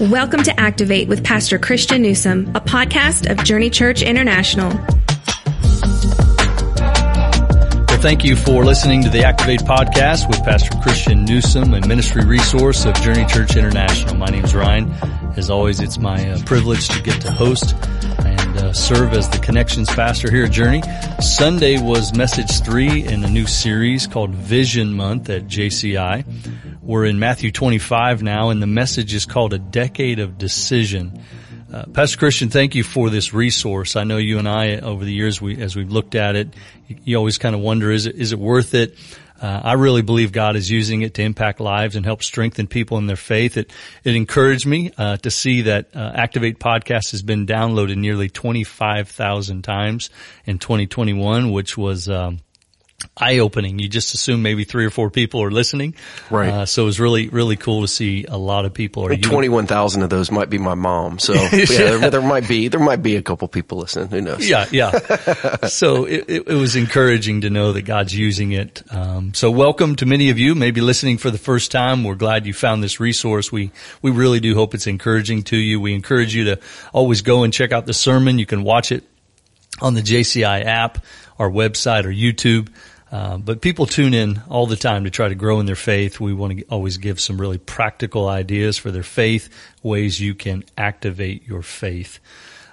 Welcome to Activate with Pastor Christian Newsom, a podcast of Journey Church International. Well, thank you for listening to the Activate podcast with Pastor Christian Newsom, a ministry resource of Journey Church International. My name is Ryan. As always, it's my uh, privilege to get to host and uh, serve as the connections pastor here at Journey. Sunday was message three in a new series called Vision Month at JCI. We're in Matthew 25 now, and the message is called A Decade of Decision. Uh, Pastor Christian, thank you for this resource. I know you and I, over the years, we, as we've looked at it, you always kind of wonder, is it, is it worth it? Uh, I really believe God is using it to impact lives and help strengthen people in their faith. It, it encouraged me, uh, to see that, uh, Activate podcast has been downloaded nearly 25,000 times in 2021, which was, um, eye opening. You just assume maybe three or four people are listening. Right. Uh, so it was really, really cool to see a lot of people. Are 21,000 of those might be my mom. So yeah, there, there, might be, there might be a couple people listening. Who knows? Yeah. Yeah. so it, it, it, was encouraging to know that God's using it. Um, so welcome to many of you, maybe listening for the first time. We're glad you found this resource. We, we really do hope it's encouraging to you. We encourage you to always go and check out the sermon. You can watch it on the JCI app, our website or YouTube. Uh, but people tune in all the time to try to grow in their faith. We want to always give some really practical ideas for their faith, ways you can activate your faith.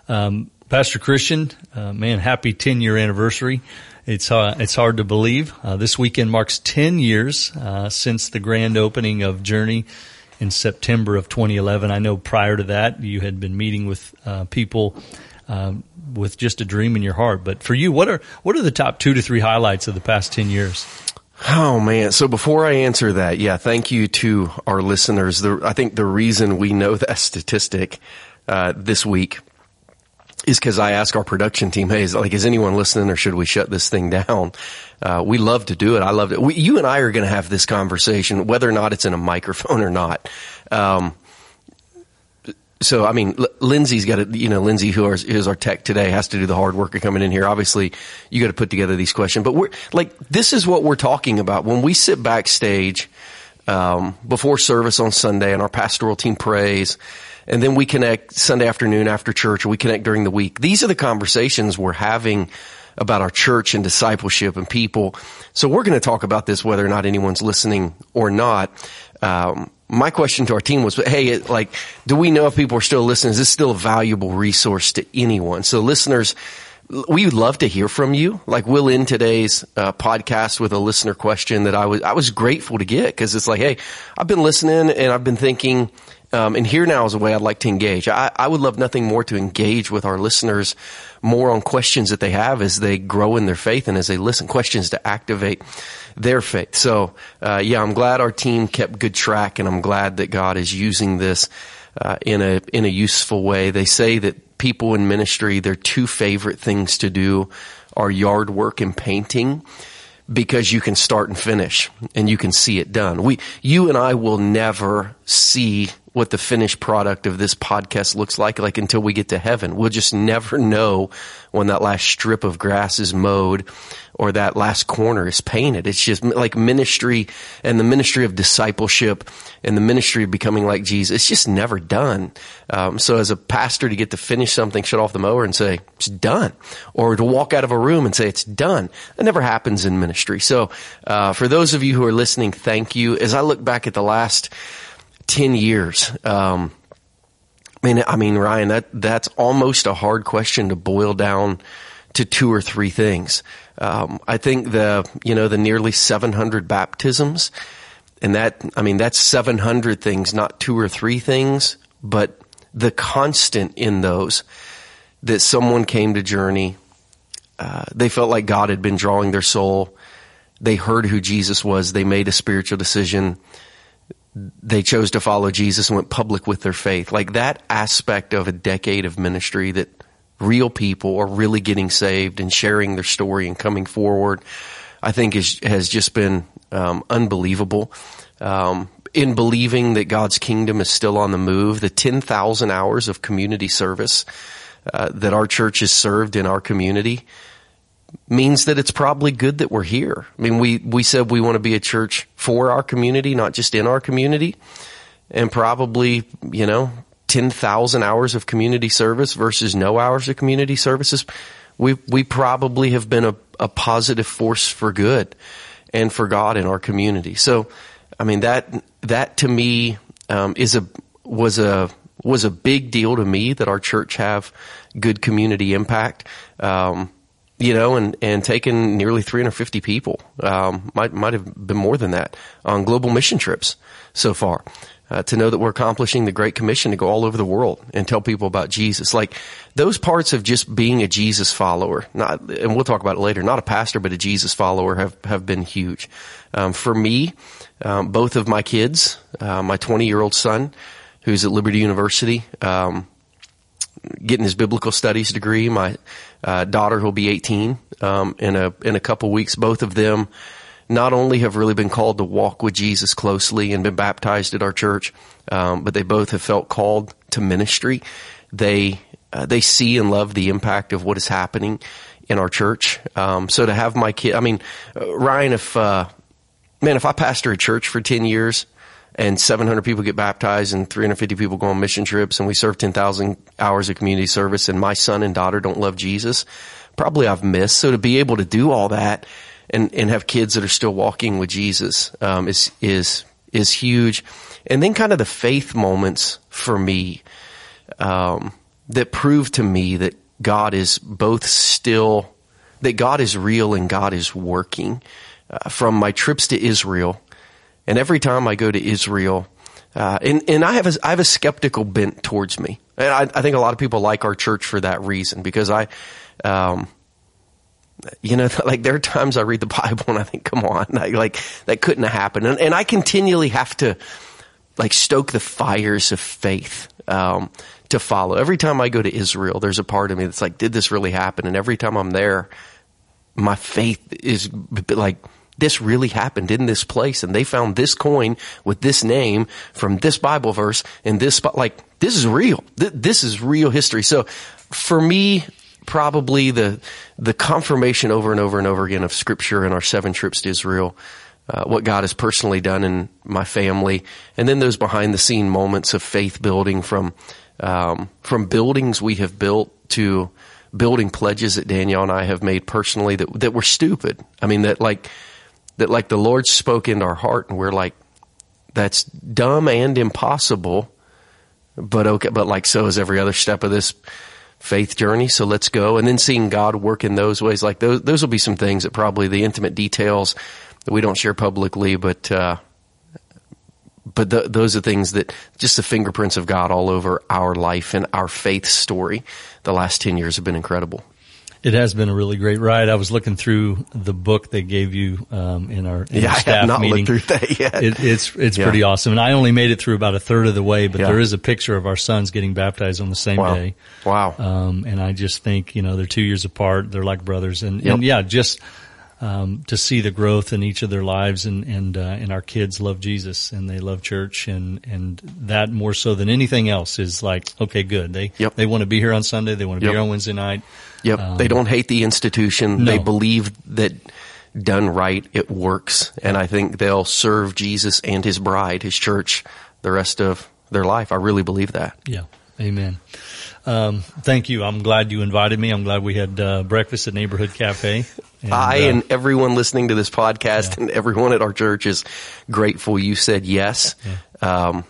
Um, Pastor Christian, uh, man, happy 10 year anniversary. It's uh, it's hard to believe. Uh, this weekend marks 10 years uh, since the grand opening of Journey in September of 2011. I know prior to that you had been meeting with people um, with just a dream in your heart. But for you, what are what are the top two to three highlights of the past ten years? Oh man! So before I answer that, yeah, thank you to our listeners. The, I think the reason we know that statistic uh, this week is because I ask our production team, "Hey, is, like, is anyone listening, or should we shut this thing down?" Uh, we love to do it. I love it. You and I are going to have this conversation, whether or not it's in a microphone or not. Um, so I mean, L- Lindsay's got to, you know, Lindsay, who is, is our tech today, has to do the hard work of coming in here. Obviously, you got to put together these questions, but we're like, this is what we're talking about when we sit backstage um, before service on Sunday, and our pastoral team prays, and then we connect Sunday afternoon after church, or we connect during the week. These are the conversations we're having about our church and discipleship and people. So we're going to talk about this whether or not anyone's listening or not. Um, my question to our team was, hey, like, do we know if people are still listening? Is this still a valuable resource to anyone? So listeners, we would love to hear from you. Like we'll end today's uh, podcast with a listener question that I was I was grateful to get because it's like, hey, I've been listening and I've been thinking, um, and here now is a way I'd like to engage. I, I would love nothing more to engage with our listeners more on questions that they have as they grow in their faith and as they listen, questions to activate their faith. So, uh, yeah, I'm glad our team kept good track and I'm glad that God is using this, uh, in a, in a useful way. They say that people in ministry, their two favorite things to do are yard work and painting because you can start and finish and you can see it done. We, you and I will never see what the finished product of this podcast looks like, like until we get to heaven. We'll just never know when that last strip of grass is mowed or that last corner is painted. It's just like ministry and the ministry of discipleship and the ministry of becoming like Jesus. It's just never done. Um, so as a pastor to get to finish something, shut off the mower and say, it's done. Or to walk out of a room and say, it's done. That never happens in ministry. So, uh, for those of you who are listening, thank you. As I look back at the last, 10 years. Um, I mean, I mean, Ryan, that, that's almost a hard question to boil down to two or three things. Um, I think the, you know, the nearly 700 baptisms and that, I mean, that's 700 things, not two or three things, but the constant in those that someone came to Journey, uh, they felt like God had been drawing their soul. They heard who Jesus was. They made a spiritual decision they chose to follow Jesus and went public with their faith. Like that aspect of a decade of ministry that real people are really getting saved and sharing their story and coming forward, I think is, has just been um, unbelievable. Um, in believing that God's kingdom is still on the move, the 10,000 hours of community service uh, that our church has served in our community, means that it's probably good that we're here. I mean, we, we said we want to be a church for our community, not just in our community. And probably, you know, 10,000 hours of community service versus no hours of community services, we, we probably have been a, a positive force for good and for God in our community. So, I mean, that, that to me, um, is a, was a, was a big deal to me that our church have good community impact. Um, you know, and, and taken nearly 350 people, um, might, might have been more than that on global mission trips so far. Uh, to know that we're accomplishing the Great Commission to go all over the world and tell people about Jesus. Like those parts of just being a Jesus follower, not, and we'll talk about it later, not a pastor, but a Jesus follower have, have been huge. Um, for me, um, both of my kids, uh, my 20 year old son, who's at Liberty University, um, getting his biblical studies degree. My uh, daughter, who'll be 18 um, in a in a couple weeks, both of them not only have really been called to walk with Jesus closely and been baptized at our church, um, but they both have felt called to ministry. They uh, they see and love the impact of what is happening in our church. Um, so to have my kid, I mean, uh, Ryan, if uh, man, if I pastor a church for 10 years and 700 people get baptized and 350 people go on mission trips and we serve 10,000 hours of community service and my son and daughter don't love Jesus, probably I've missed. So to be able to do all that and, and have kids that are still walking with Jesus, um, is, is, is huge. And then kind of the faith moments for me, um, that prove to me that God is both still, that God is real and God is working. Uh, from my trips to Israel, and every time I go to Israel, uh, and, and I have a, I have a skeptical bent towards me. And I, I, think a lot of people like our church for that reason because I, um, you know, like there are times I read the Bible and I think, come on, like that couldn't have happened. And, and I continually have to like stoke the fires of faith, um, to follow. Every time I go to Israel, there's a part of me that's like, did this really happen? And every time I'm there, my faith is like, this really happened in this place and they found this coin with this name from this Bible verse and this spot. Like, this is real. This is real history. So for me, probably the, the confirmation over and over and over again of scripture in our seven trips to Israel, uh, what God has personally done in my family, and then those behind the scene moments of faith building from, um, from buildings we have built to building pledges that Danielle and I have made personally that, that were stupid. I mean, that like, that like the Lord spoke into our heart and we're like, that's dumb and impossible, but okay, but like so is every other step of this faith journey. So let's go. And then seeing God work in those ways, like those, those will be some things that probably the intimate details that we don't share publicly, but, uh, but the, those are things that just the fingerprints of God all over our life and our faith story. The last 10 years have been incredible. It has been a really great ride. I was looking through the book they gave you um, in our, in yeah, our staff I have not meeting. Looked through that yet. It, it's it's yeah. pretty awesome, and I only made it through about a third of the way. But yeah. there is a picture of our sons getting baptized on the same wow. day. Wow! Um, and I just think you know they're two years apart. They're like brothers, and yep. and yeah, just um, to see the growth in each of their lives, and and uh, and our kids love Jesus and they love church, and and that more so than anything else is like okay, good. They yep. they want to be here on Sunday. They want to be here on Wednesday night. Yep. Um, they don't hate the institution. No. They believe that done right, it works. And I think they'll serve Jesus and his bride, his church, the rest of their life. I really believe that. Yeah. Amen. Um, thank you. I'm glad you invited me. I'm glad we had uh, breakfast at Neighborhood Cafe. And, I uh, and everyone listening to this podcast yeah. and everyone at our church is grateful you said yes. Yeah. Um,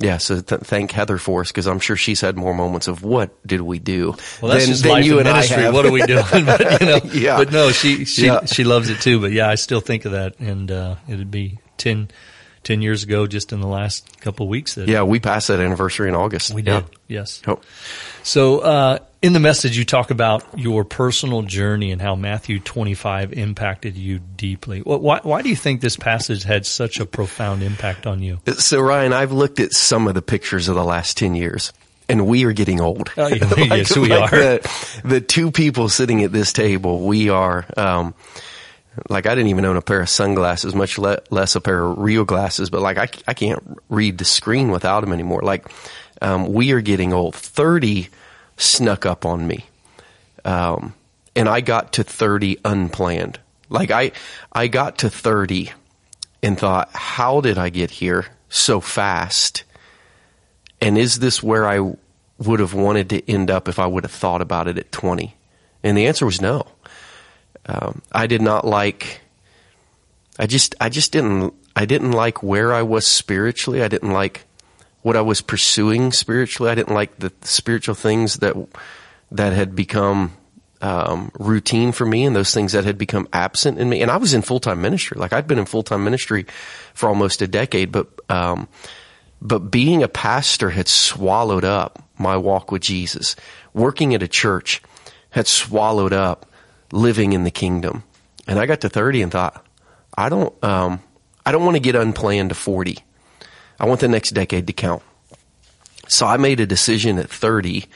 yeah, so th- thank Heather for us because I'm sure she's had more moments of what did we do well, that's than, just than you and ministry. I have. What are we doing? but, you know, yeah. but no, she she Yeah. she loves it too. But yeah, I still think of that, and uh, it'd be 10, 10 years ago, just in the last couple of weeks. That Yeah, we passed that anniversary in August. we Yeah. did. Yes. Oh, So uh, in the message, you talk about your personal journey and how Matthew 25 impacted you deeply. Why, why do you think this passage had such a profound impact on you? So Ryan, I've looked at some of the pictures of the last 10 years and we are getting old. Oh, yeah, yes, we like are. The, the two people sitting at this table, we are, um, like I didn't even own a pair of sunglasses, much le- less a pair of real glasses, but like I, I can't read the screen without them anymore. Like, um, we are getting old. 30 snuck up on me. Um, and I got to 30 unplanned. Like I, I got to 30 and thought, how did I get here so fast? And is this where I would have wanted to end up if I would have thought about it at 20? And the answer was no. Um, I did not like, I just, I just didn't, I didn't like where I was spiritually. I didn't like what I was pursuing spiritually. I didn't like the spiritual things that, that had become um, routine for me and those things that had become absent in me. And I was in full time ministry. Like I'd been in full time ministry for almost a decade, but, um, but being a pastor had swallowed up my walk with Jesus. Working at a church had swallowed up living in the kingdom. And I got to 30 and thought, I don't, um, I don't want to get unplanned to 40. I want the next decade to count. So I made a decision at 30,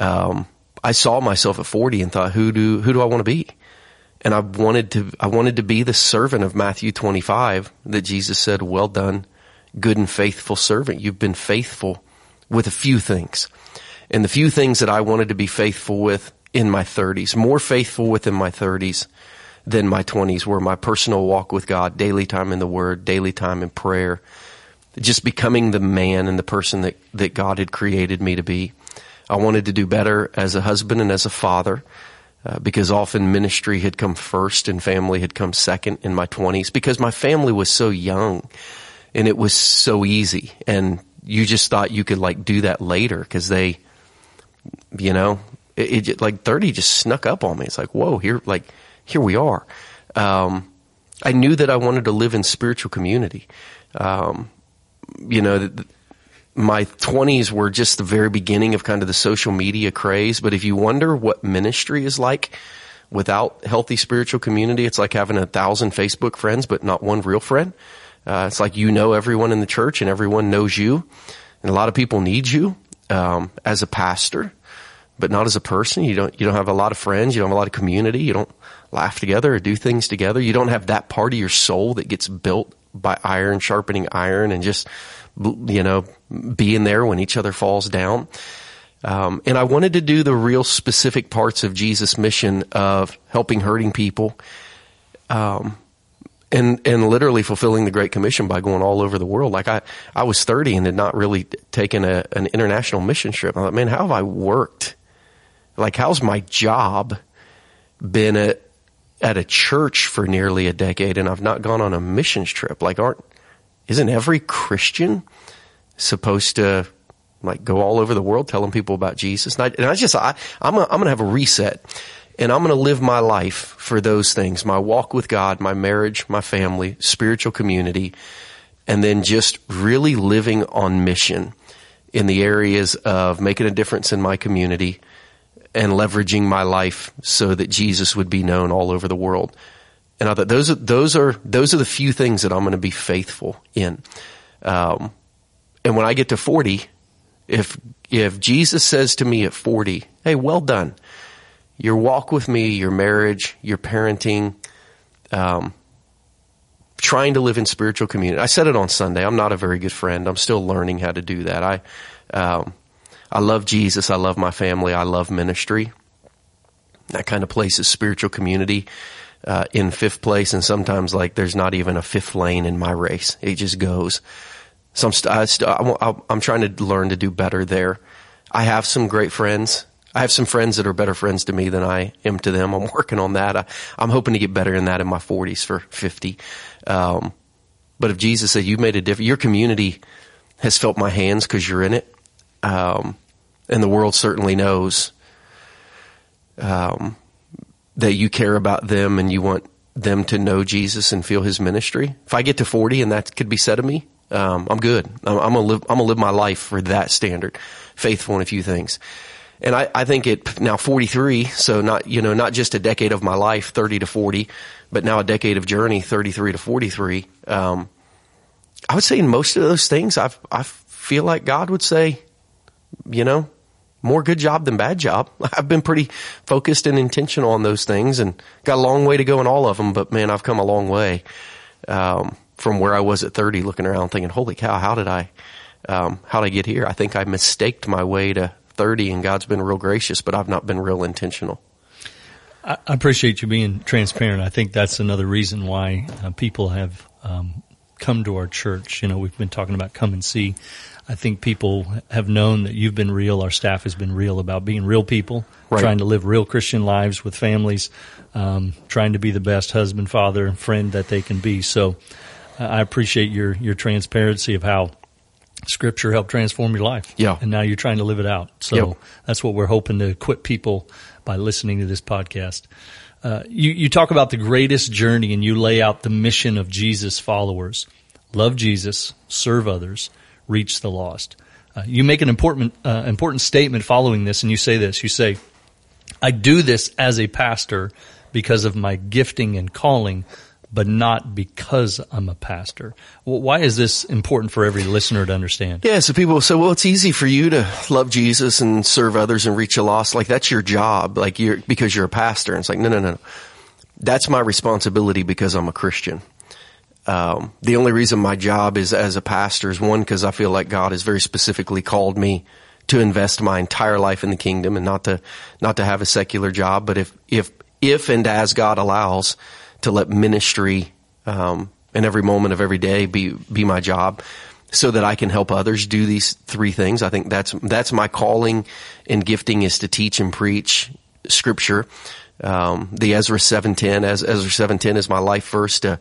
um, I saw myself at 40 and thought, who do, who do I want to be? And I wanted to, I wanted to be the servant of Matthew 25 that Jesus said, well done, good and faithful servant. You've been faithful with a few things. And the few things that I wanted to be faithful with in my 30s, more faithful within my 30s than my 20s where my personal walk with God, daily time in the Word, daily time in prayer, just becoming the man and the person that, that God had created me to be. I wanted to do better as a husband and as a father. Uh, because often ministry had come first and family had come second in my 20s because my family was so young and it was so easy and you just thought you could like do that later because they you know it, it, like 30 just snuck up on me it's like whoa here like here we are um, i knew that i wanted to live in spiritual community um, you know my 20s were just the very beginning of kind of the social media craze. But if you wonder what ministry is like without healthy spiritual community, it's like having a thousand Facebook friends, but not one real friend. Uh, it's like you know everyone in the church and everyone knows you. And a lot of people need you um, as a pastor, but not as a person. You don't you don't have a lot of friends. You don't have a lot of community. You don't laugh together or do things together. You don't have that part of your soul that gets built by iron sharpening iron and just you know, being there when each other falls down. Um, and I wanted to do the real specific parts of Jesus' mission of helping hurting people, um, and and literally fulfilling the Great Commission by going all over the world. Like I, I was thirty and had not really taken a, an international mission trip. I thought, man, how have I worked? Like, how's my job been at at a church for nearly a decade, and I've not gone on a missions trip? Like, aren't isn't every Christian supposed to like go all over the world telling people about Jesus? And I, and I just, I, I'm, a, I'm going to have a reset and I'm going to live my life for those things, my walk with God, my marriage, my family, spiritual community, and then just really living on mission in the areas of making a difference in my community and leveraging my life so that Jesus would be known all over the world. And I thought those are, those are, those are the few things that I'm going to be faithful in. Um, and when I get to 40, if, if Jesus says to me at 40, Hey, well done. Your walk with me, your marriage, your parenting, um, trying to live in spiritual community. I said it on Sunday. I'm not a very good friend. I'm still learning how to do that. I, um, I love Jesus. I love my family. I love ministry. That kind of places spiritual community uh, in fifth place, and sometimes like there's not even a fifth lane in my race. It just goes. So I'm, st- I st- I'm trying to learn to do better there. I have some great friends. I have some friends that are better friends to me than I am to them. I'm working on that. I, am hoping to get better in that in my 40s for 50. Um, but if Jesus said you made a difference, your community has felt my hands because you're in it, um, and the world certainly knows. Um, that you care about them and you want them to know Jesus and feel His ministry. If I get to forty and that could be said of me, um, I'm good. I'm, I'm, gonna live. I'm gonna live my life for that standard, faithful in a few things. And I, I think it now 43, so not you know not just a decade of my life, 30 to 40, but now a decade of journey, 33 to 43. Um, I would say in most of those things, I I feel like God would say, you know, more good job than bad job. I've been pretty focused and intentional on those things and got a long way to go in all of them, but man, I've come a long way, um, from where I was at 30 looking around thinking, holy cow, how did I, um, how did I get here? I think I mistaked my way to 30 and God's been real gracious, but I've not been real intentional. I appreciate you being transparent. I think that's another reason why uh, people have um, come to our church. You know, we've been talking about come and see. I think people have known that you've been real. Our staff has been real about being real people, Right. trying to live real Christian lives with families, um, trying to be the best husband, father, and friend that they can be. So uh, I appreciate your your transparency of how Scripture helped transform your life. Yeah. and now you're trying to live it out. So Yep. that's what we're hoping to equip people by listening to this podcast. Uh, you, you talk about the greatest journey and you lay out the mission of Jesus followers. Love Jesus, serve others, reach the lost. Uh, you make an important, uh, important statement following this and you say this. You say, I do this as a pastor because of my gifting and calling, but not because I'm a pastor. Why is this important for every listener to understand? Yeah, so people say, well, it's easy for you to love Jesus and serve others and reach a lost. Like that's your job, like you're, because you're a pastor. And it's like, no, no, no. That's my responsibility because I'm a Christian. Um, the only reason my job is as a pastor is one, because I feel like God has very specifically called me to invest my entire life in the kingdom and not to, not to have a secular job. But if, if, if and as God allows to let ministry, um, in every moment of every day be, be my job so that I can help others do these three things. I think that's, that's my calling and gifting is to teach and preach scripture. Um, the Ezra 710, as Ezra 710 is my life verse to,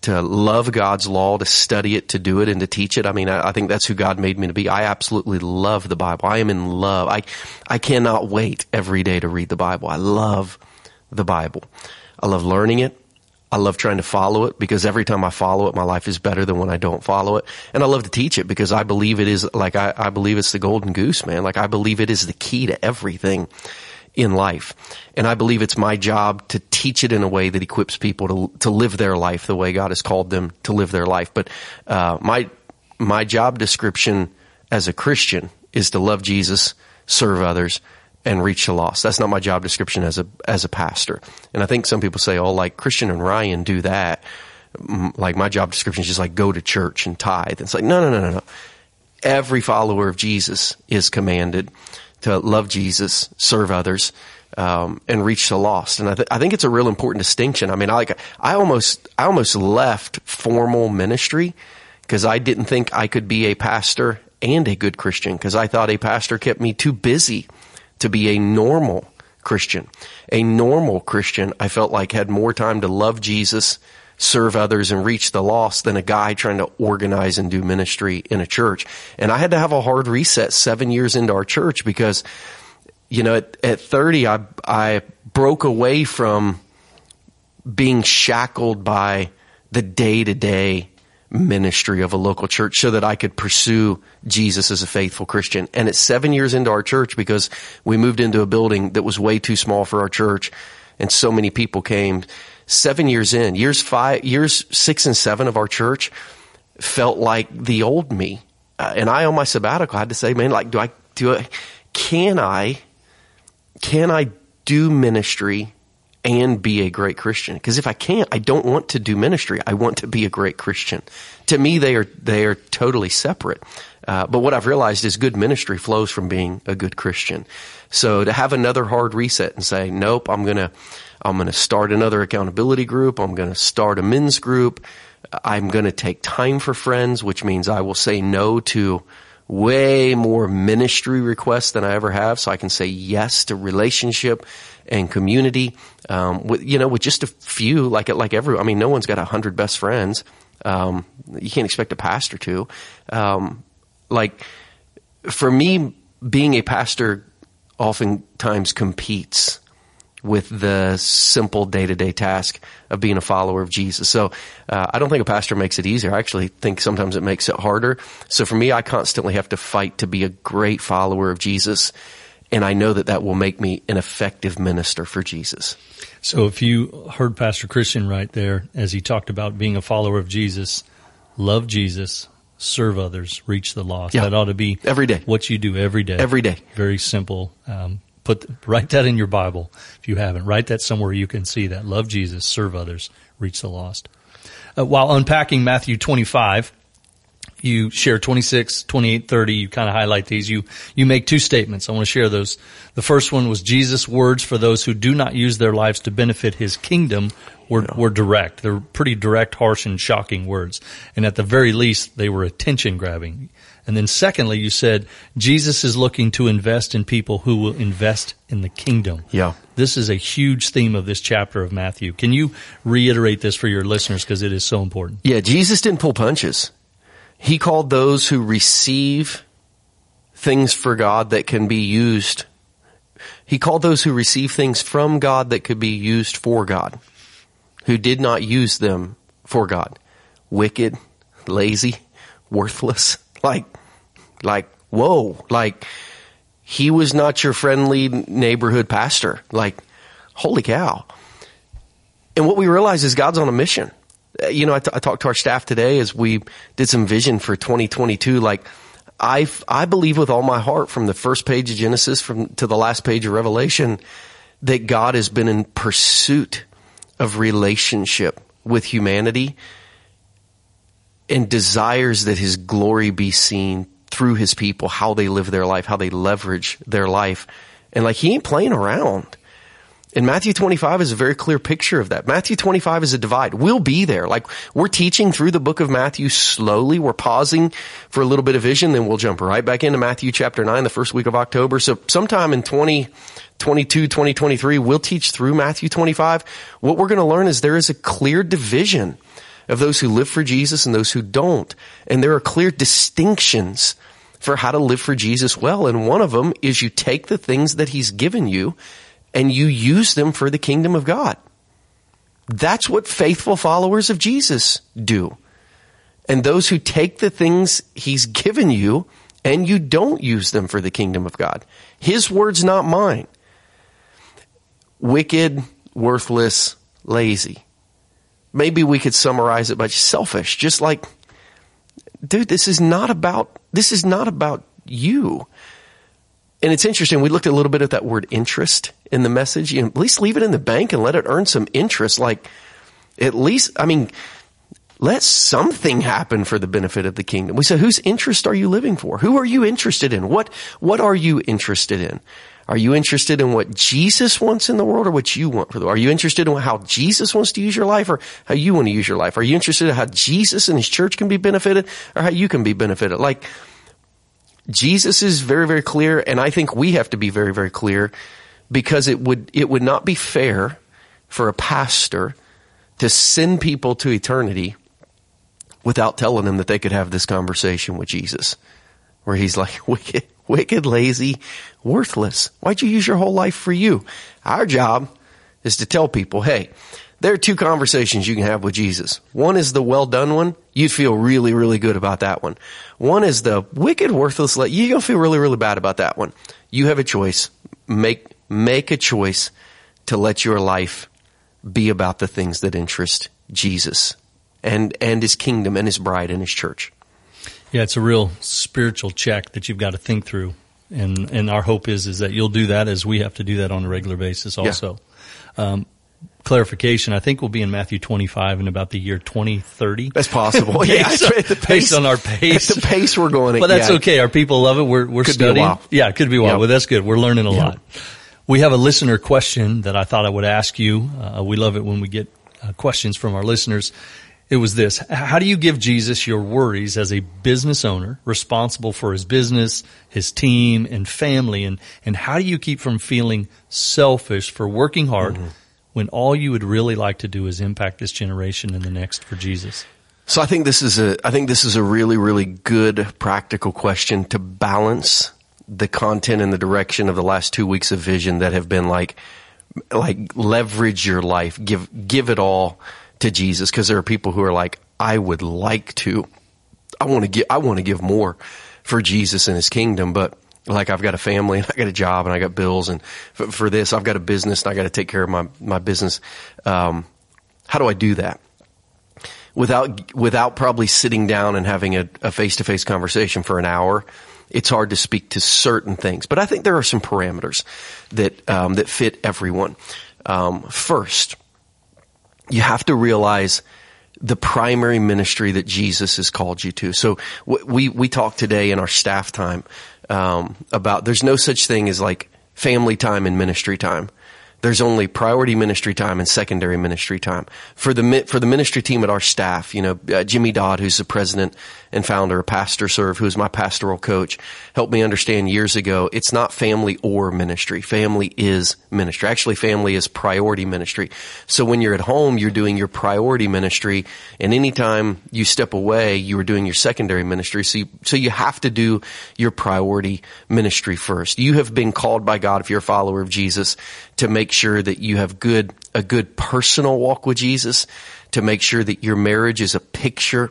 to love God's law, to study it, to do it, and to teach it. I mean, I, I think that's who God made me to be. I absolutely love the Bible. I am in love. I, I cannot wait every day to read the Bible. I love the Bible. I love learning it. I love trying to follow it because every time I follow it, my life is better than when I don't follow it. And I love to teach it because I believe it is like I, I believe it's the golden goose, man. Like I believe it is the key to everything in life. And I believe it's my job to teach it in a way that equips people to, to live their life the way God has called them to live their life. But, uh, my, my job description as a Christian is to love Jesus, serve others, and reach the lost. That's not my job description as a, as a pastor. And I think some people say, oh, like Christian and Ryan do that. Like my job description is just like go to church and tithe. It's like, no, no, no, no, no every follower of Jesus is commanded to love Jesus, serve others, um, and reach the lost. And I, th- I think it's a real important distinction. I mean, I like, I almost, I almost left formal ministry because I didn't think I could be a pastor and a good Christian because I thought a pastor kept me too busy to be a normal Christian. A normal Christian, I felt like had more time to love Jesus, serve others and reach the lost than a guy trying to organize and do ministry in a church. And I had to have a hard reset seven years into our church because, you know, at, at 30, I, I broke away from being shackled by the day to day ministry of a local church so that I could pursue Jesus as a faithful Christian. And it's seven years into our church because we moved into a building that was way too small for our church and so many people came. Seven years in, years five, years six and seven of our church felt like the old me. Uh, and I on my sabbatical had to say, man, like, do I, do I, can I, can I do ministry and be a great Christian? Because if I can't, I don't want to do ministry. I want to be a great Christian. To me, they are they are totally separate. Uh, but what I've realized is good ministry flows from being a good Christian. So to have another hard reset and say, nope, I'm gonna I'm gonna start another accountability group. I'm gonna start a men's group. I'm gonna take time for friends, which means I will say no to way more ministry requests than I ever have, so I can say yes to relationship and community. Um, with you know, with just a few, like like every, I mean, no one's got a hundred best friends. Um, you can't expect a pastor to. Um, like for me, being a pastor oftentimes competes with the simple day to day task of being a follower of Jesus. So uh, I don't think a pastor makes it easier. I actually think sometimes it makes it harder. So for me, I constantly have to fight to be a great follower of Jesus. And I know that that will make me an effective minister for Jesus. So if you heard Pastor Christian right there as he talked about being a follower of Jesus, love Jesus, serve others, reach the lost. Yeah. That ought to be Every day. what you do every day. Every day. Very simple. Um, put write that in your Bible if you haven't. Write that somewhere you can see that. Love Jesus, serve others, reach the lost. Uh, while unpacking Matthew 25, you share 26, 28, 30. You kind of highlight these. You, you make two statements. I want to share those. The first one was Jesus' words for those who do not use their lives to benefit his kingdom were, yeah. were direct. They're pretty direct, harsh, and shocking words. And at the very least, they were attention grabbing. And then secondly, you said Jesus is looking to invest in people who will invest in the kingdom. Yeah. This is a huge theme of this chapter of Matthew. Can you reiterate this for your listeners because it is so important? Yeah, Jesus didn't pull punches. He called those who receive things for God that can be used. He called those who receive things from God that could be used for God, who did not use them for God. Wicked, lazy, worthless. Like, like, whoa, like, he was not your friendly neighborhood pastor. Like, holy cow. And what we realize is God's on a mission. You know, I, t- I talked to our staff today as we did some vision for 2022. Like, I I believe with all my heart from the first page of Genesis from to the last page of Revelation that God has been in pursuit of relationship with humanity and desires that his glory be seen through his people, how they live their life, how they leverage their life. And like he ain't playing around. And Matthew 25 is a very clear picture of that. Matthew 25 is a divide. We'll be there. Like we're teaching through the book of Matthew slowly. We're pausing for a little bit of vision, then we'll jump right back into Matthew chapter 9 the first week of October. So sometime in 2022, 2023, we'll teach through Matthew 25. What we're going to learn is there is a clear division of those who live for Jesus and those who don't. And there are clear distinctions for how to live for Jesus well. And one of them is you take the things that he's given you and you use them for the kingdom of God. That's what faithful followers of Jesus do. And those who take the things he's given you and you don't use them for the kingdom of God. His words, not mine. Wicked, worthless, lazy. Maybe we could summarize it by selfish, just like, dude, this is not about, this is not about you. And it's interesting. We looked a little bit at that word interest in the message. You know, at least leave it in the bank and let it earn some interest. Like, at least, I mean, let something happen for the benefit of the kingdom. We say, whose interest are you living for? Who are you interested in? What, what are you interested in? Are you interested in what Jesus wants in the world or what you want for the world? Are you interested in how Jesus wants to use your life or how you want to use your life? Are you interested in how Jesus and his church can be benefited or how you can be benefited? Like, Jesus is very, very clear, and I think we have to be very, very clear because it would, it would not be fair for a pastor to send people to eternity without telling them that they could have this conversation with Jesus where he's like, wicked, wicked, lazy, worthless. Why'd you use your whole life for you? Our job is to tell people, hey, there are two conversations you can have with Jesus. One is the well done one. You'd feel really, really good about that one. One is the wicked, worthless. You're going to feel really, really bad about that one. You have a choice. Make, make a choice to let your life be about the things that interest Jesus and, and his kingdom and his bride and his church. Yeah, it's a real spiritual check that you've got to think through. And, and our hope is, is that you'll do that as we have to do that on a regular basis also. Yeah. Um, clarification, I think we'll be in Matthew 25 in about the year 2030. That's possible. yeah, based, on, pace, based on our pace. the pace we're going at. But that's yeah. okay. Our people love it. We're, we're could studying. Yeah, it could be a while. Yep. Well, that's good. We're learning a yep. lot. We have a listener question that I thought I would ask you. Uh, we love it when we get uh, questions from our listeners. It was this. How do you give Jesus your worries as a business owner responsible for his business, his team, and family? And, and how do you keep from feeling selfish for working hard mm-hmm. When all you would really like to do is impact this generation and the next for Jesus? So I think this is a, I think this is a really, really good practical question to balance the content and the direction of the last two weeks of vision that have been like, like leverage your life, give, give it all to Jesus because there are people who are like, I would like to, I want to give, I want to give more for Jesus and his kingdom, but like I've got a family and I got a job and I got bills and for, for this I've got a business and I got to take care of my, my business. Um, how do I do that? Without, without probably sitting down and having a face to face conversation for an hour, it's hard to speak to certain things. But I think there are some parameters that, um, that fit everyone. Um, first, you have to realize the primary ministry that Jesus has called you to. So we, we talked today in our staff time, um, about there's no such thing as like family time and ministry time there's only priority ministry time and secondary ministry time for the for the ministry team at our staff. You know, uh, Jimmy Dodd, who's the president and founder Pastor Serve, who is my pastoral coach, helped me understand years ago. It's not family or ministry. Family is ministry. Actually, family is priority ministry. So when you're at home, you're doing your priority ministry, and anytime you step away, you are doing your secondary ministry. So you, so you have to do your priority ministry first. You have been called by God, if you're a follower of Jesus, to make sure that you have good a good personal walk with Jesus, to make sure that your marriage is a picture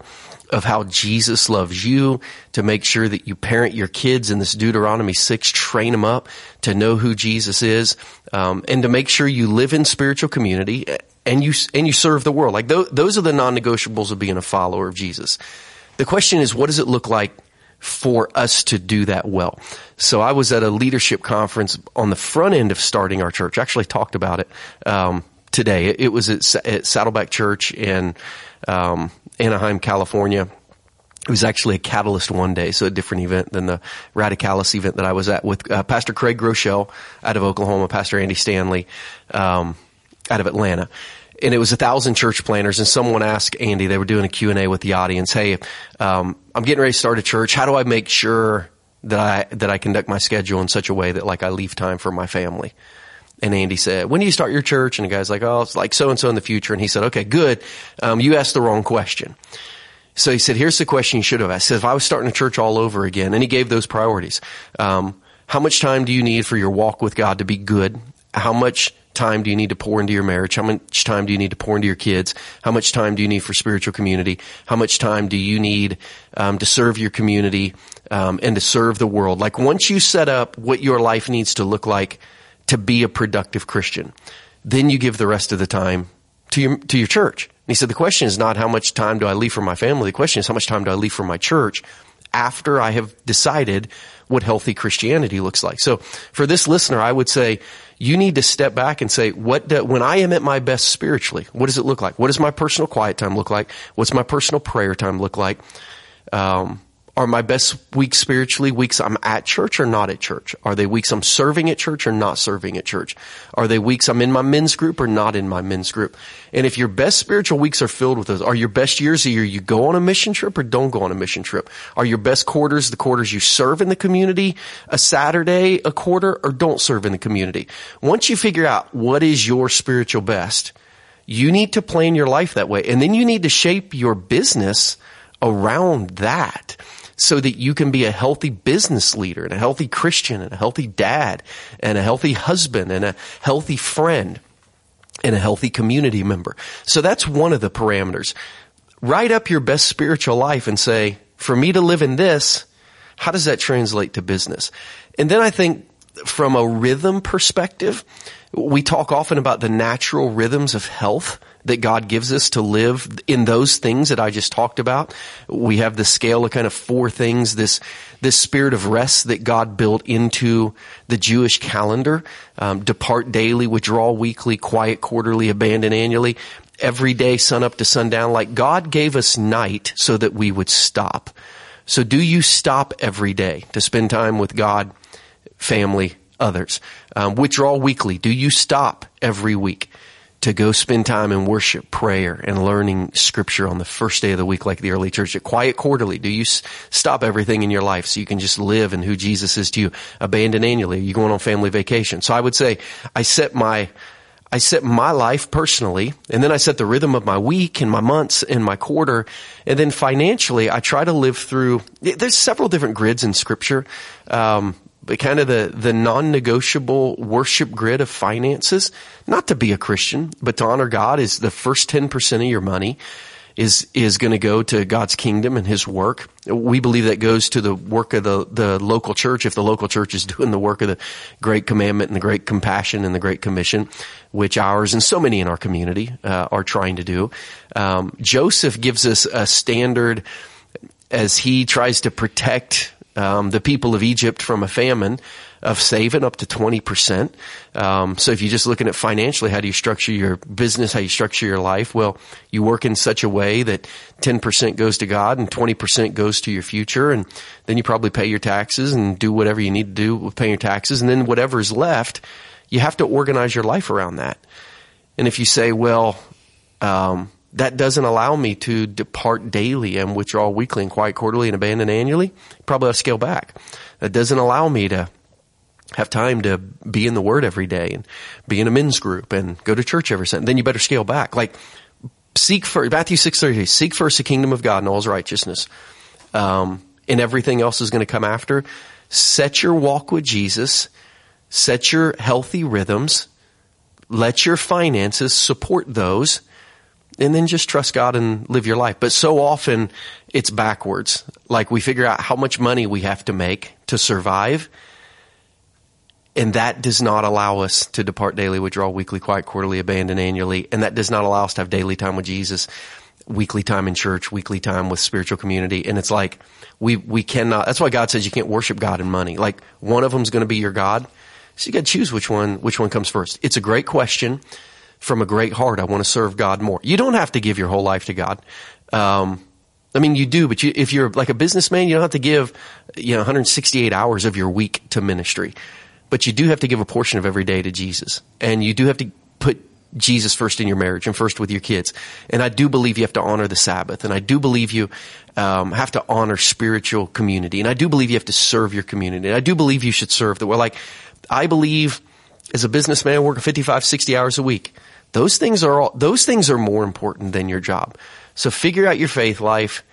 of how Jesus loves you, to make sure that you parent your kids in this Deuteronomy 6, train them up to know who Jesus is, um, and to make sure you live in spiritual community and you, and you serve the world. Like those, those are the non-negotiables of being a follower of Jesus. The question is, what does it look like for us to do that well? So I was at a leadership conference on the front end of starting our church. I actually talked about it, um, today. It was at, at Saddleback Church in, um, Anaheim, California. It was actually a Catalyst one day, so a different event than the Radicalis event that I was at with uh, Pastor Craig Groeschel out of Oklahoma, Pastor Andy Stanley um, out of Atlanta. And it was a thousand church planters and someone asked Andy, they were doing a Q&A with the audience, hey, um, I'm getting ready to start a church. How do I make sure that I, that I conduct my schedule in such a way that like I leave time for my family? And Andy said, when do you start your church? And the guy's like, oh, it's like so and so in the future. And he said, okay, good. Um, you asked the wrong question. So he said, here's the question you should have asked. He said, if I was starting a church all over again, and he gave those priorities. Um, how much time do you need for your walk with God to be good? How much time do you need to pour into your marriage? How much time do you need to pour into your kids? How much time do you need for spiritual community? How much time do you need um, to serve your community um, and to serve the world? Like once you set up what your life needs to look like to be a productive Christian. Then you give the rest of the time to your, to your church. And he said, the question is not how much time do I leave for my family? The question is how much time do I leave for my church after I have decided what healthy Christianity looks like. So for this listener, I would say you need to step back and say, what, do, when I am at my best spiritually, what does it look like? What does my personal quiet time look like? What's my personal prayer time look like? Um, are my best weeks spiritually weeks I'm at church or not at church? Are they weeks I'm serving at church or not serving at church? Are they weeks I'm in my men's group or not in my men's group? And if your best spiritual weeks are filled with those, are your best years the year you go on a mission trip or don't go on a mission trip? Are your best quarters the quarters you serve in the community a Saturday a quarter or don't serve in the community? Once you figure out what is your spiritual best, you need to plan your life that way. And then you need to shape your business around that so that you can be a healthy business leader and a healthy Christian and a healthy dad and a healthy husband and a healthy friend and a healthy community member. So that's one of the parameters. Write up your best spiritual life and say, for me to live in this, how does that translate to business? And then I think from a rhythm perspective, we talk often about the natural rhythms of health that God gives us to live in those things that I just talked about. We have the scale of kind of four things, this, this spirit of rest that God built into the Jewish calendar. Um, depart daily, withdraw weekly, quiet quarterly, abandon annually. Every day, sun up to sundown. Like God gave us night so that we would stop. So do you stop every day to spend time with God, family, others? Um, withdraw weekly. Do you stop every week? To go spend time in worship, prayer, and learning scripture on the first day of the week like the early church at quiet quarterly? Do you stop everything in your life so you can just live in who Jesus is to you? Abandon annually? Are you going on family vacation? So I would say I set my, I set my life personally, and then I set the rhythm of my week and my months and my quarter. And then financially, I try to live through, there's several different grids in scripture. Um, kind of the, the non-negotiable worship grid of finances, not to be a Christian, but to honor God is the first 10% of your money is, is going to go to God's kingdom and His work. We believe that goes to the work of the, the local church if the local church is doing the work of the Great Commandment and the Great Compassion and the Great Commission, which ours and so many in our community uh, are trying to do. Um, Joseph gives us a standard as he tries to protect um, the people of Egypt from a famine of saving up to 20%. Um, so if you're just looking at financially, how do you structure your business? How you structure your life? Well, you work in such a way that 10% goes to God and 20% goes to your future. And then you probably pay your taxes and do whatever you need to do with paying your taxes. And then whatever's left, you have to organize your life around that. And if you say, well, um, that doesn't allow me to depart daily and withdraw weekly and quiet quarterly and abandon annually, probably have to scale back. That doesn't allow me to have time to be in the Word every day and be in a men's group and go to church every Sunday. Then you better scale back. Like seek first Matthew six thirty. Seek first the kingdom of God and all His righteousness, um, and everything else is going to come after. Set your walk with Jesus. Set your healthy rhythms. Let your finances support those. And then just trust God and live your life. But so often it's backwards. Like we figure out how much money we have to make to survive and that does not allow us to depart daily, withdraw weekly, quiet, quarterly, abandon annually. And that does not allow us to have daily time with Jesus, weekly time in church, weekly time with spiritual community. And it's like, we, we cannot, that's why God says you can't worship God and money. Like one of them's going to be your God. So you got to choose which one, which one comes first. It's a great question from a great heart. I want to serve God more. You don't have to give your whole life to God. Um, I mean, you do, but you, if you're like a businessman, you don't have to give, you know, 168 hours of your week to ministry. But you do have to give a portion of every day to Jesus. And you do have to put Jesus first in your marriage and first with your kids. And I do believe you have to honor the Sabbath. And I do believe you um, have to honor spiritual community. And I do believe you have to serve your community. And I do believe you should serve the world. Like, I believe as a businessman working 55, 60 hours a week, those things are all, those things are more important than your job. So figure out your faith life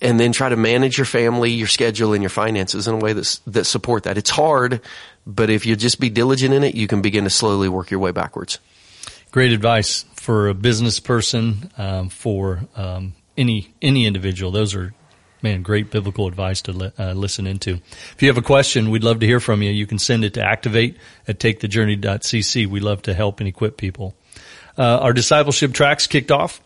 and then try to manage your family, your schedule, and your finances in a way that's, that support that. It's hard, but if you just be diligent in it, you can begin to slowly work your way backwards. Great advice for a business person, um, for um, any any individual. Those are man, great biblical advice to li- uh, listen into. If you have a question, we'd love to hear from you. You can send it to activate at takethejourney.cc. We love to help and equip people. Uh, our discipleship tracks kicked off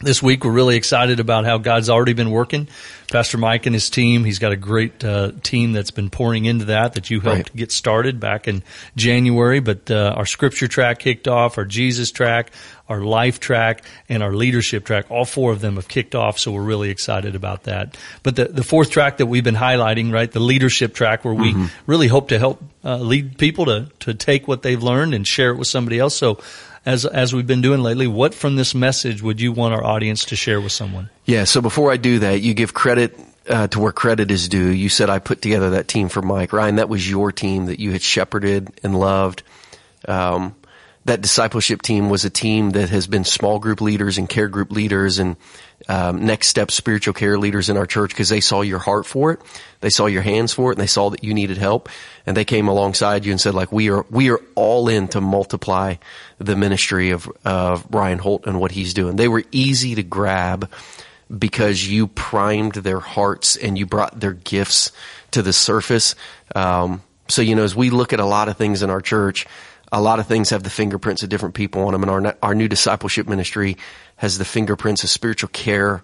this week we're really excited about how God's already been working. Pastor Mike and his team, he's got a great uh, team that's been pouring into that that you helped right. get started back in January. But uh, our scripture track kicked off, our Jesus track, our life track, and our leadership track. All four of them have kicked off, so we're really excited about that. But the, the fourth track that we've been highlighting, right, the leadership track, where we mm-hmm. really hope to help uh, lead people to to take what they've learned and share it with somebody else. So as as we've been doing lately, what from this message would you want our audience to share with someone? Yeah. So before I do that, you give credit uh, to where credit is due. You said I put together that team for Mike Ryan. That was your team that you had shepherded and loved. Um, that discipleship team was a team that has been small group leaders and care group leaders and um, next step spiritual care leaders in our church because they saw your heart for it, they saw your hands for it, and they saw that you needed help, and they came alongside you and said, like, we are we are all in to multiply the ministry of of Ryan Holt and what he's doing. They were easy to grab because you primed their hearts and you brought their gifts to the surface. Um, so you know, as we look at a lot of things in our church a lot of things have the fingerprints of different people on them. And our, our new discipleship ministry has the fingerprints of spiritual care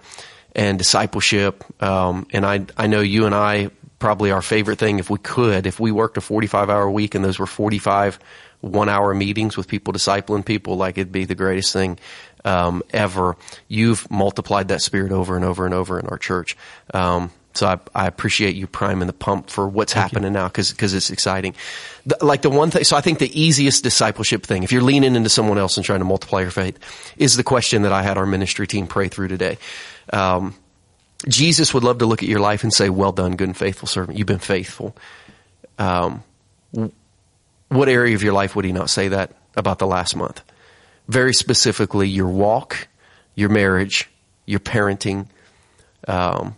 and discipleship. Um, and I, I know you and I probably our favorite thing if we could, if we worked a 45 hour week and those were 45 one hour meetings with people discipling people, like it'd be the greatest thing, um, ever. You've multiplied that spirit over and over and over in our church. Um, so I, I, appreciate you priming the pump for what's Thank happening you. now because because it's exciting. The, like the one thing, so I think the easiest discipleship thing, if you're leaning into someone else and trying to multiply your faith, is the question that I had our ministry team pray through today. Um, Jesus would love to look at your life and say, "Well done, good and faithful servant. You've been faithful." Um, what area of your life would he not say that about the last month? Very specifically, your walk, your marriage, your parenting. Um,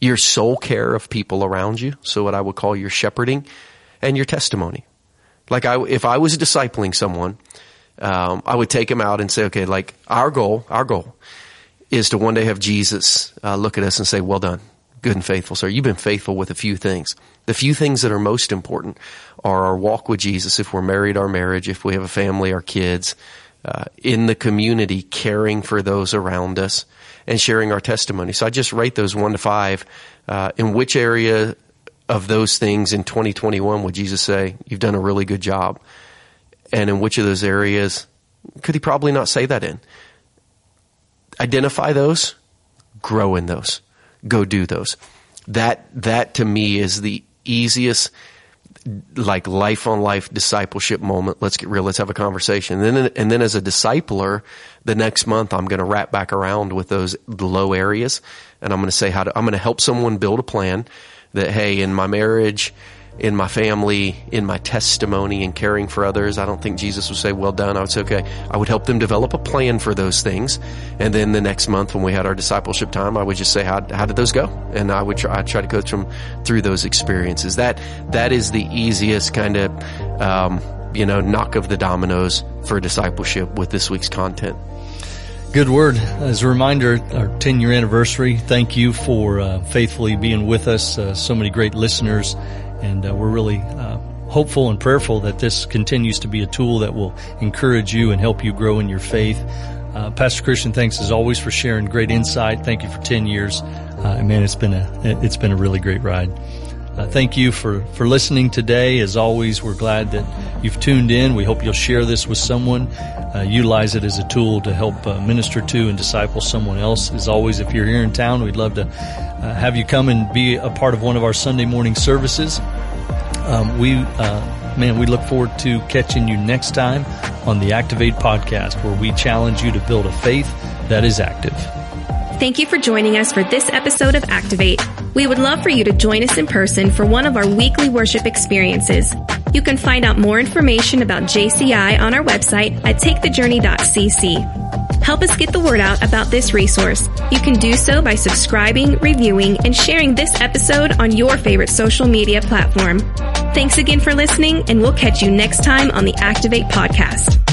your soul care of people around you. So what I would call your shepherding and your testimony. Like I, if I was discipling someone, um, I would take them out and say, okay, like our goal, our goal is to one day have Jesus uh, look at us and say, well done, good and faithful, sir. You've been faithful with a few things. The few things that are most important are our walk with Jesus. If we're married, our marriage. If we have a family, our kids. Uh, in the community, caring for those around us and sharing our testimony. So I just rate those one to five. Uh, in which area of those things in 2021 would Jesus say, you've done a really good job? And in which of those areas could he probably not say that in? Identify those, grow in those, go do those. That, that to me is the easiest, like life on life discipleship moment. Let's get real. Let's have a conversation. And then, and then as a discipler, the next month I'm going to wrap back around with those low areas and I'm going to say how to, I'm going to help someone build a plan that, hey, in my marriage, in my family, in my testimony and caring for others. I don't think Jesus would say, well done. I would say, okay, I would help them develop a plan for those things. And then the next month when we had our discipleship time, I would just say, how, how did those go? And I would try, I'd try to coach them through those experiences. That, that is the easiest kind of, um, you know, knock of the dominoes for discipleship with this week's content. Good word. As a reminder, our 10 year anniversary. Thank you for uh, faithfully being with us. Uh, so many great listeners and uh, we're really uh, hopeful and prayerful that this continues to be a tool that will encourage you and help you grow in your faith. Uh, Pastor Christian, thanks as always for sharing great insight. Thank you for 10 years. Uh, man, it's been a, it's been a really great ride. Uh, thank you for, for listening today. As always, we're glad that you've tuned in. We hope you'll share this with someone, uh, utilize it as a tool to help uh, minister to and disciple someone else. As always, if you're here in town, we'd love to uh, have you come and be a part of one of our Sunday morning services. Um, we, uh, man, we look forward to catching you next time on the Activate podcast, where we challenge you to build a faith that is active. Thank you for joining us for this episode of Activate. We would love for you to join us in person for one of our weekly worship experiences. You can find out more information about JCI on our website at takethejourney.cc. Help us get the word out about this resource. You can do so by subscribing, reviewing, and sharing this episode on your favorite social media platform. Thanks again for listening, and we'll catch you next time on the Activate podcast.